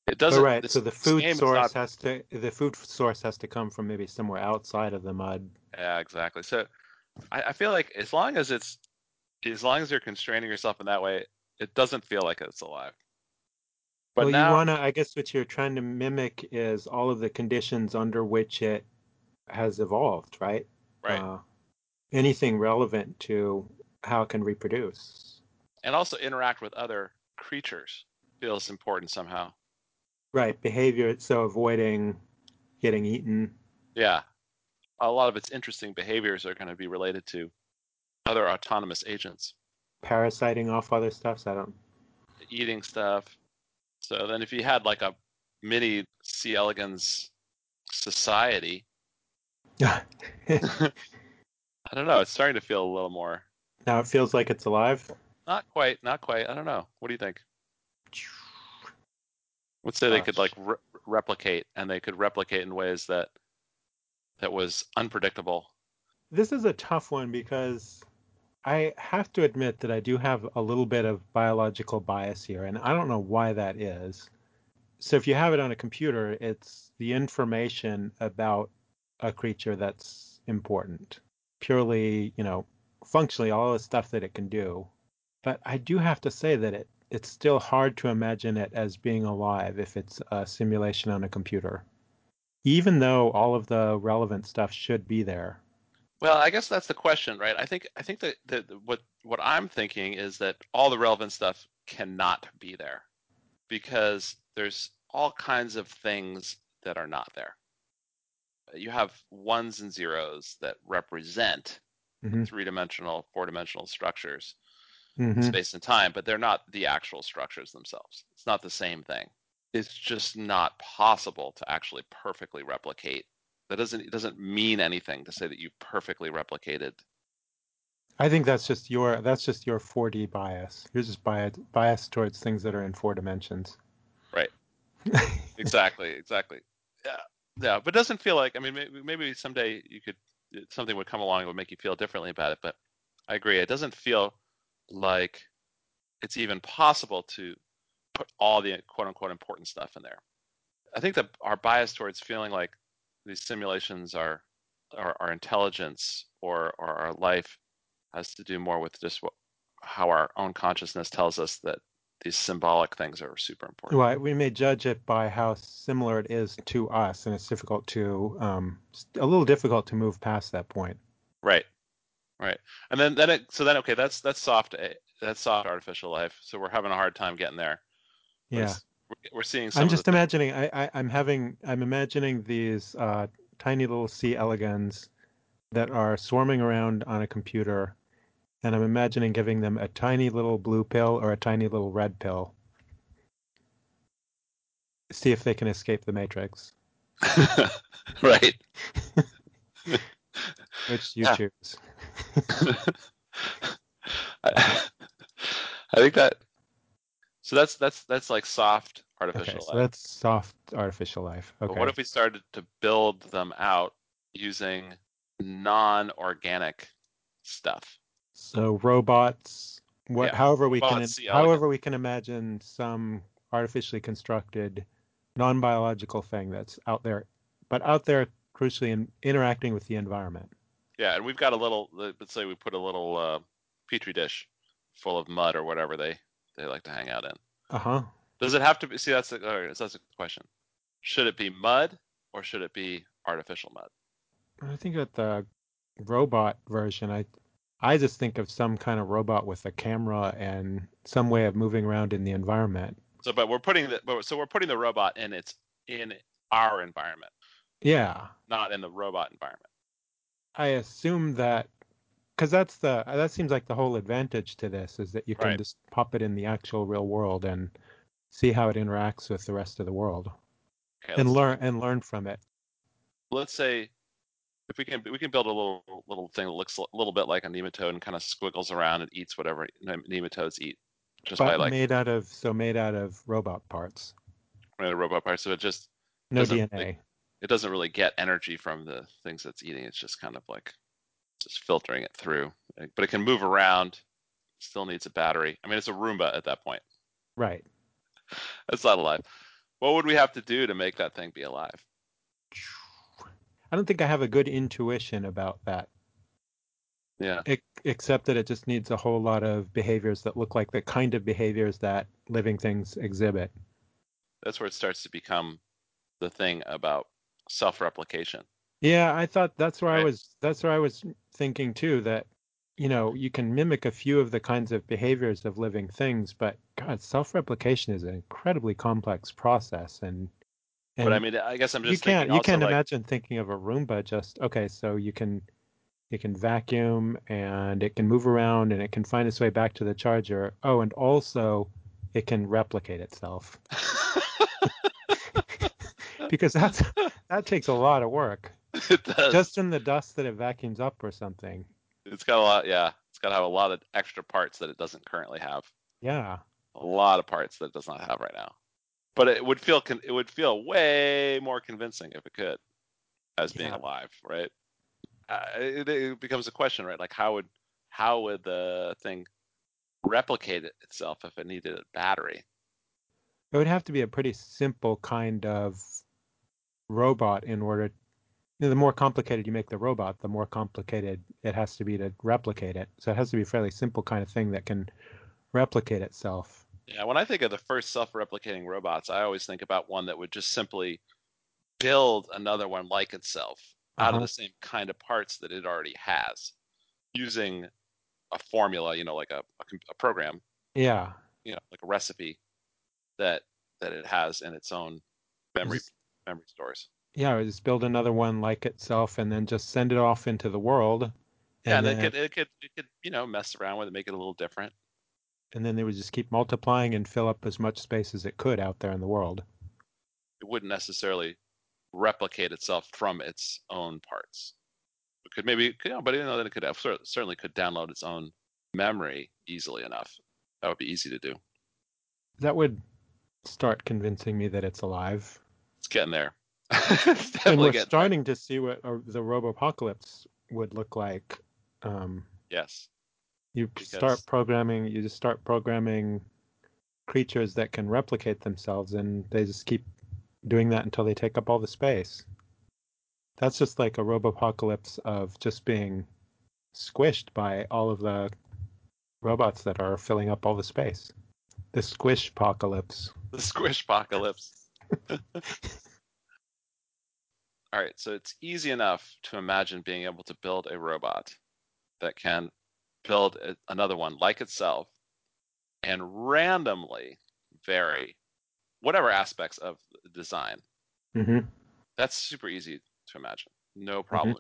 Speaker 1: it doesn't.
Speaker 2: right.
Speaker 1: this-
Speaker 2: So the food source
Speaker 1: not-
Speaker 2: has to the food source has to come from maybe somewhere outside of the mud.
Speaker 1: Yeah, exactly. So I, I feel like as long as it's as long as you're constraining yourself in that way, it doesn't feel like it's alive. But
Speaker 2: well,
Speaker 1: now,
Speaker 2: you want to. I guess what you're trying to mimic is all of the conditions under which it has evolved, right?
Speaker 1: right,
Speaker 2: Uh, anything relevant to how it can reproduce.
Speaker 1: and also interact with other creatures feels important somehow.
Speaker 2: Right. Behavior. So avoiding getting eaten.
Speaker 1: Yeah, a lot of its interesting behaviors are going to be related to other autonomous agents,
Speaker 2: parasiting off other stuff. So I don't.
Speaker 1: eating stuff. So then, if you had like a mini C. elegans society, I don't know. It's starting to feel a little more
Speaker 2: now it feels like it's alive.
Speaker 1: not quite, not quite. I don't know. What do you think? Let's say they uh, could like re- replicate, and they could replicate in ways that that was unpredictable.
Speaker 2: This is a tough one because I have to admit that I do have a little bit of biological bias here, and I don't know why that is. So if you have it on a computer, it's the information about a creature that's important. Purely, you know, functionally all the stuff that it can do. But I do have to say that it it's still hard to imagine it as being alive if it's a simulation on a computer. even though all of the relevant stuff should be there.
Speaker 1: Well, I guess that's the question, right? I think I think that, that what what I'm thinking is that all the relevant stuff cannot be there because there's all kinds of things that are not there. You have ones and zeros that represent
Speaker 2: Mhm.
Speaker 1: three-dimensional, four-dimensional structures,
Speaker 2: Mhm.
Speaker 1: space and time, but they're not the actual structures themselves. It's not the same thing. It's just not possible to actually perfectly replicate. That doesn't it doesn't mean anything to say that you perfectly replicated.
Speaker 2: I think that's just your that's just your 4D bias. You're just biased biased towards things that are in four dimensions.
Speaker 1: Right. Exactly, exactly. Yeah, yeah, but it doesn't feel like. I mean, maybe, maybe someday you could something would come along that would make you feel differently about it. But I agree, it doesn't feel like it's even possible to put all the quote unquote important stuff in there. I think that our bias towards feeling like these simulations are our, our intelligence or, or our life has to do more with just what, how our own consciousness tells us that these symbolic things are super important.
Speaker 2: Right. We may judge it by how similar it is to us, and it's difficult to um, a little difficult to move past that point.
Speaker 1: Right, right. And then then it so then okay, that's that's soft that's soft artificial life. So we're having a hard time getting there.
Speaker 2: Yeah.
Speaker 1: it's- we're, seeing some
Speaker 2: I'm just imagining. I, I I'm having. I'm imagining these uh, tiny little C elegans that are swarming around on a computer, and I'm imagining giving them a tiny little blue pill or a tiny little red pill. See if they can escape the matrix.
Speaker 1: right.
Speaker 2: Which you choose.
Speaker 1: I, I think that so that's that's that's like soft
Speaker 2: Okay,
Speaker 1: artificial
Speaker 2: so
Speaker 1: life.
Speaker 2: that's soft artificial life. Okay.
Speaker 1: But
Speaker 2: Okay.
Speaker 1: what if we started to build them out using non-organic stuff?
Speaker 2: So robots, what,
Speaker 1: Yeah,
Speaker 2: however we can,
Speaker 1: robots, C. elegans.
Speaker 2: however we can imagine some artificially constructed, non-biological thing that's out there, but out there crucially in interacting with the environment.
Speaker 1: Yeah, and we've got a little. Let's say we put a little uh, petri dish full of mud or whatever they they like to hang out in.
Speaker 2: Uh huh.
Speaker 1: Does it have to be? See, that's the, right, that's the question. Should it be mud or should it be artificial mud?
Speaker 2: I think that the robot version, I, I just think of some kind of robot with a camera and some way of moving around in the environment.
Speaker 1: So, but we're putting the but- so we're putting the robot in its in our environment,
Speaker 2: Yeah,
Speaker 1: not in the robot environment.
Speaker 2: I assume that because that's the that seems like the whole advantage to this is that you can
Speaker 1: Right.
Speaker 2: just pop it in the actual real world and see how it interacts with the rest of the world
Speaker 1: Okay,
Speaker 2: and learn and learn from it.
Speaker 1: let's say if we can we can build a little little thing that looks a little bit like a nematode and kind of squiggles around and eats whatever nematodes eat, just by like
Speaker 2: made out of so made out of robot parts,
Speaker 1: a robot part. So it just
Speaker 2: no DNA.
Speaker 1: like- it doesn't really get energy from the things that's eating. It's just kind of like just filtering it through. Eh, but it can move around. Still needs a battery. I mean, it's a Roomba at that point.
Speaker 2: Right.
Speaker 1: That's not alive. What would we have to do to make that thing be alive?
Speaker 2: I don't think I have a good intuition about that,
Speaker 1: Yeah.
Speaker 2: ex- except that it just needs a whole lot of behaviors that look like the kind of behaviors that living things exhibit.
Speaker 1: That's where it starts to become the thing about self-replication.
Speaker 2: Yeah, I thought that's where I was that's where I was thinking too that you know, you can mimic a few of the kinds of behaviors of living things, but God, self-replication is an incredibly complex process and and
Speaker 1: But I mean, I guess I'm just
Speaker 2: you
Speaker 1: can't
Speaker 2: you can't
Speaker 1: like,
Speaker 2: imagine thinking of a Roomba just okay, so you can it can vacuum and it can move around and it can find its way back to the charger. Oh, and also it can replicate itself. because that's that takes a lot of work.
Speaker 1: it does.
Speaker 2: Just in the dust that it vacuums up or something.
Speaker 1: It's got a lot. Yeah, it's got to have a lot of extra parts that it doesn't currently have.
Speaker 2: Yeah.
Speaker 1: a lot of parts that it does not have right now. But it would feel it would feel way more convincing if it could, as being
Speaker 2: Yeah.
Speaker 1: alive, right? Uh, it, it becomes a question, right? Like how would how would the thing replicate it itself if it needed a battery?
Speaker 2: It would have to be a pretty simple kind of robot in order you know, the more complicated you make the robot, the more complicated it has to be to replicate it. So it has to be a fairly simple kind of thing that can replicate itself.
Speaker 1: Yeah, when I think of the first self-replicating robots, I always think about one that would just simply build another one like itself out
Speaker 2: Uh-huh.
Speaker 1: of the same kind of parts that it already has using a formula, you know, like a, a, a program,
Speaker 2: Yeah.
Speaker 1: you know, like a recipe that that it has in its own memory memory stores.
Speaker 2: Yeah, just build another one like itself and then just send it off into the world.
Speaker 1: Yeah, and, it could it could it could you know mess around with it, make it a little different.
Speaker 2: and then they would just keep multiplying and fill up as much space as it could out there in the world.
Speaker 1: It wouldn't necessarily replicate itself from its own parts. It could maybe you know, but you know then it could have, certainly could download its own memory easily enough. That would be easy to do.
Speaker 2: That would start convincing me that it's alive.
Speaker 1: It's getting there.
Speaker 2: And we're
Speaker 1: getting there.
Speaker 2: starting to see what uh, the robopocalypse would look like. Um,
Speaker 1: Yes.
Speaker 2: you
Speaker 1: Because-
Speaker 2: start programming, you just start programming creatures that can replicate themselves, and they just keep doing that until they take up all the space. That's just like a robo apocalypse of just being squished by all of the robots that are filling up all the space. The squish apocalypse.
Speaker 1: The squish apocalypse. All right, so it's easy enough to imagine being able to build a robot that can build a, another one like itself and randomly vary whatever aspects of the design.
Speaker 2: hmm
Speaker 1: That's super easy to imagine. No problem.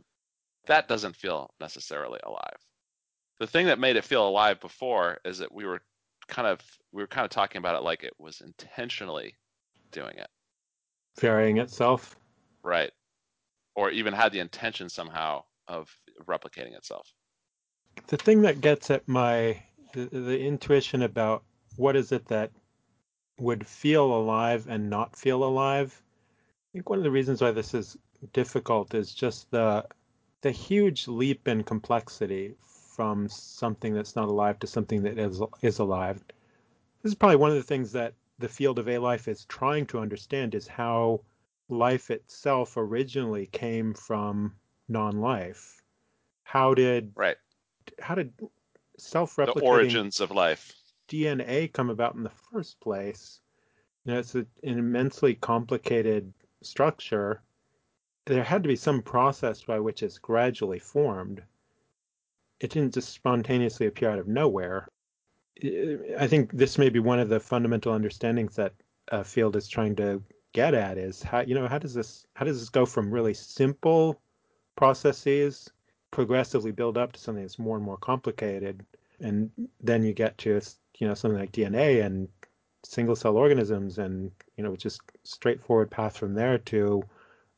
Speaker 1: That doesn't feel necessarily alive. The thing that made it feel alive before is that we were kind of we were kind of talking about it like it was intentionally doing it.
Speaker 2: Varying itself.
Speaker 1: Right. Or even had the intention somehow of replicating itself.
Speaker 2: the thing that gets at my the, the intuition about what is it that would feel alive and not feel alive i think one of the reasons why this is difficult is just the the huge leap in complexity from something that's not alive to something that is is alive this is probably one of the things that the field of a life is trying to understand is how life itself originally came from non-life how did
Speaker 1: Right.
Speaker 2: how did self-replicating
Speaker 1: origins of life.
Speaker 2: DNA come about in the first place? You know, it's a, an immensely complicated structure. There had to be some process by which it's gradually formed. It didn't just spontaneously appear out of nowhere. I I think this may be one of the fundamental understandings that a field is trying to get at is how you know how does this how does this go from really simple processes progressively build up to something that's more and more complicated and then you get to you know something like DNA and single cell organisms and you know just straightforward path from there to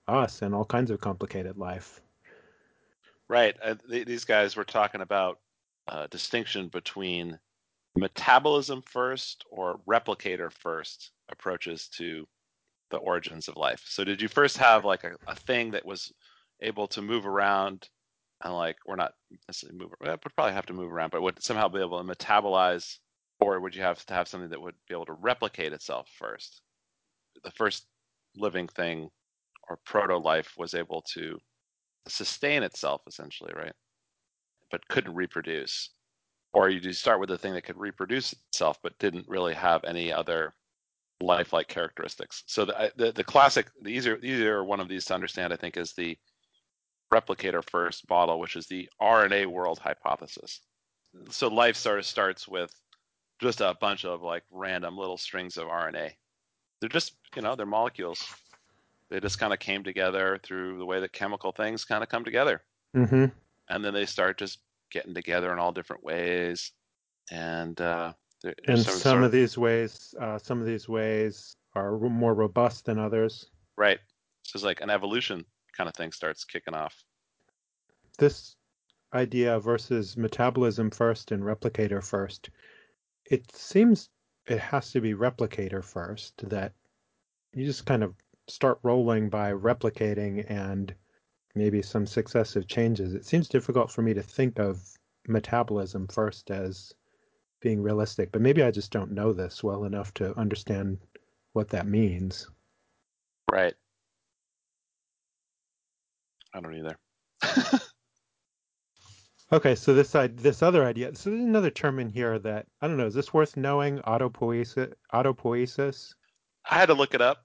Speaker 2: us and all kinds of complicated life
Speaker 1: Right. Uh, th- these guys were talking about uh, distinction between metabolism first or replicator first approaches to the origins of life. So did you first have like a, a thing that was able to move around and like we're not necessarily move would probably have to move around, but would somehow be able to metabolize or would you have to have something that would be able to replicate itself first? The first living thing or proto life was able to sustain itself essentially, right? But couldn't reproduce. Or you do start with a thing that could reproduce itself but didn't really have any other lifelike characteristics. So the the, the classic, the easier easier one of these to understand, I think, is the replicator first model, which is the RNA world hypothesis. So life sort of starts with just a bunch of like random little strings of RNA. They're just, you know, they're molecules. They just kind of came together through the way that chemical things kind of come together.
Speaker 2: mm-hmm.
Speaker 1: And then they start just getting together in all different ways. And uh, there-
Speaker 2: and some,
Speaker 1: sort
Speaker 2: of these ways uh, some of these ways are more robust than others
Speaker 1: right. So it's like an evolution kind of thing starts kicking off.
Speaker 2: this idea versus metabolism first and replicator first it seems it has to be replicator first that you just kind of start rolling by replicating and maybe some successive changes it seems difficult for me to think of metabolism first as being realistic but maybe i just don't know this well enough to understand what that means
Speaker 1: Right. I don't either.
Speaker 2: Okay, so this side, this other idea. So there's another term in here that I don't know. Is this worth knowing? Autopoiesis. Autopoiesis.
Speaker 1: I had to look it up.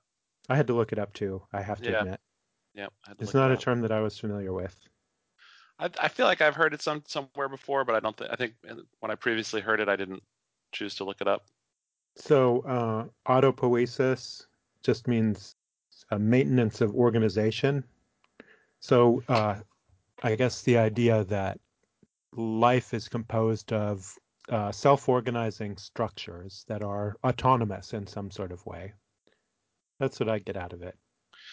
Speaker 2: I had to look it up too. I have to
Speaker 1: Yeah.
Speaker 2: admit.
Speaker 1: Yeah, I had to
Speaker 2: It's
Speaker 1: look it
Speaker 2: not a term that I was familiar with.
Speaker 1: I, I feel like I've heard it some somewhere before, but I don't think I think when I previously heard it, I didn't choose to look it up.
Speaker 2: So, uh, autopoiesis just means uh, maintenance of organization. So, uh, I guess the idea that life is composed of uh, self-organizing structures that are autonomous in some sort of way. That's what I get out of it.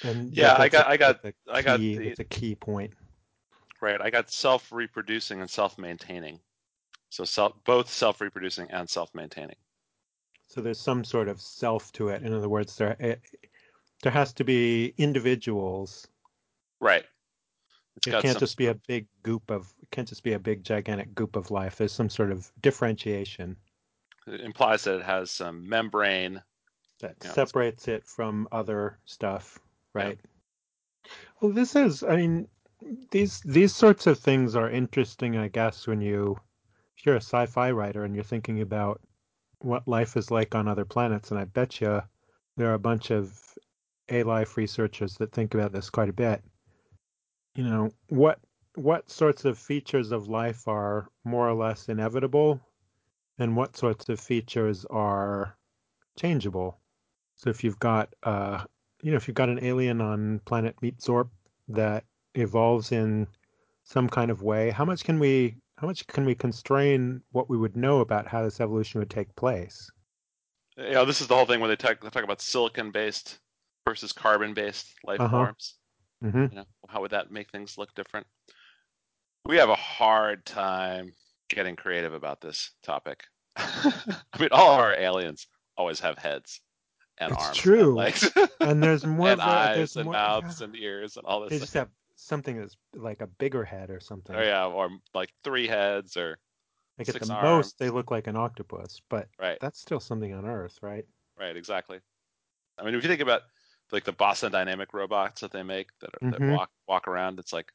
Speaker 2: And
Speaker 1: Yeah, I got-
Speaker 2: a-
Speaker 1: I got-
Speaker 2: a
Speaker 1: I got the-
Speaker 2: It's a key point.
Speaker 1: Right. I got self-reproducing and self-maintaining. So self both self-reproducing and self-maintaining.
Speaker 2: So there's some sort of self to it. In other words, there it, there has to be individuals.
Speaker 1: Right. It's
Speaker 2: It can't
Speaker 1: some
Speaker 2: just be a big goop of. It can't just be a big gigantic goop of life. There's some sort of differentiation
Speaker 1: it implies that it has some membrane.
Speaker 2: that
Speaker 1: Yeah.
Speaker 2: separates it from other stuff,
Speaker 1: Yeah.
Speaker 2: right? Well, this is. I mean, these these sorts of things are interesting, I guess, when you if you're a sci-fi writer and you're thinking about what life is like on other planets, and I bet you there are a bunch of a life researchers that think about this quite a bit. You know, what what sorts of features of life are more or less inevitable, and what sorts of features are changeable. So if you've got uh, you know, if you've got an alien on planet Meatzorp that evolves in some kind of way, how much can we how much can we constrain what we would know about how this evolution would take place?
Speaker 1: Know, this is the whole thing where they talk, they talk about silicon-based versus carbon-based life
Speaker 2: Uh-huh.
Speaker 1: forms.
Speaker 2: hmm
Speaker 1: You know, how would that make things look different? We have a hard time getting creative about this topic. I mean, all our aliens always have heads and
Speaker 2: It's
Speaker 1: arms
Speaker 2: true.
Speaker 1: and legs
Speaker 2: And there's more
Speaker 1: and eyes
Speaker 2: there's
Speaker 1: and mouths and ears and all
Speaker 2: They
Speaker 1: this.
Speaker 2: just
Speaker 1: stuff.
Speaker 2: have something that's like a bigger head or something.
Speaker 1: Oh yeah, or like three heads or
Speaker 2: like at the
Speaker 1: arms.
Speaker 2: most, they look like an octopus, but
Speaker 1: right,
Speaker 2: that's still something on Earth, right?
Speaker 1: right, exactly. I mean, if you think about like the Boston Dynamic robots that they make that are, that
Speaker 2: Mhm.
Speaker 1: walk walk around, it's like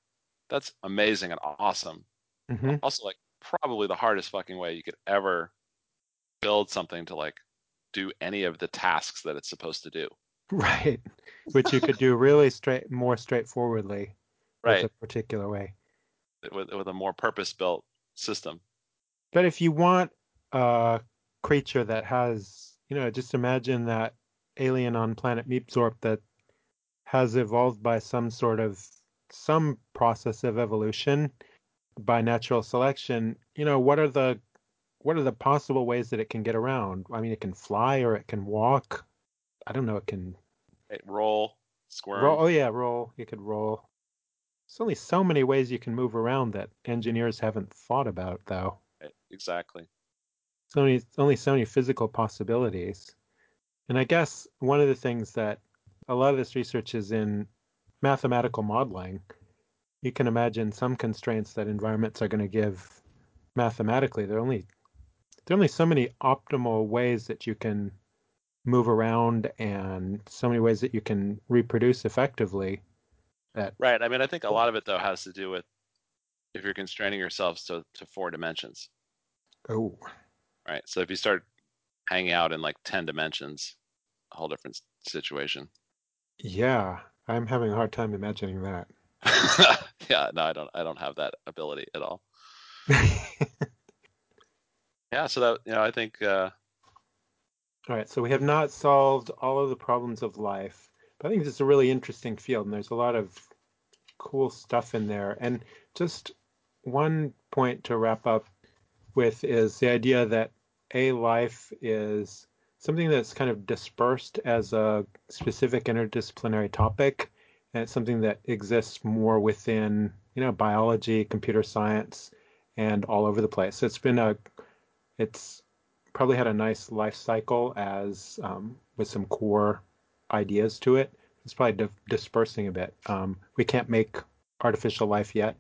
Speaker 1: that's amazing and awesome.
Speaker 2: hmm
Speaker 1: Also, like probably the hardest fucking way you could ever build something to like do any of the tasks that it's supposed to do.
Speaker 2: Right. Which you could do really straight, more straightforwardly
Speaker 1: Right,
Speaker 2: with a particular way.
Speaker 1: with with a more purpose built system.
Speaker 2: But if you want a creature that has, you know, just imagine that alien on planet Meepzorp that has evolved by some sort of some process of evolution by natural selection. You know, what are the what are the possible ways that it can get around? I mean, it can fly or it can walk. I don't know. It can
Speaker 1: it Roll, squirm.
Speaker 2: roll. Oh yeah, roll. It could roll. There's only so many ways you can move around that engineers haven't thought about, though.
Speaker 1: Exactly.
Speaker 2: so many only so many physical possibilities and i guess one of the things that a lot of this research is in mathematical modeling you can imagine some constraints that environments are going to give mathematically there are only there are only so many optimal ways that you can move around and so many ways that you can reproduce effectively that
Speaker 1: Right. I mean, I think a lot of it though has to do with if you're constraining yourselves to, to four dimensions,
Speaker 2: oh.
Speaker 1: Right? So if you start hanging out in like 10 dimensions, a whole different situation.
Speaker 2: yeah. I'm having a hard time imagining that.
Speaker 1: Yeah, no, I don't I don't have that ability at all. Yeah, so that you know, I think uh
Speaker 2: All right, so we have not solved all of the problems of life, but I think it's a really interesting field, and there's a lot of cool stuff in there. And just one point to wrap up with is the idea that a life is something that's kind of dispersed as a specific interdisciplinary topic, and it's something that exists more within, you know, biology, computer science, and all over the place. So it's been a, it's probably had a nice life cycle as um, with some core ideas to it. It's probably di- dispersing a bit. Um, we can't make artificial life yet,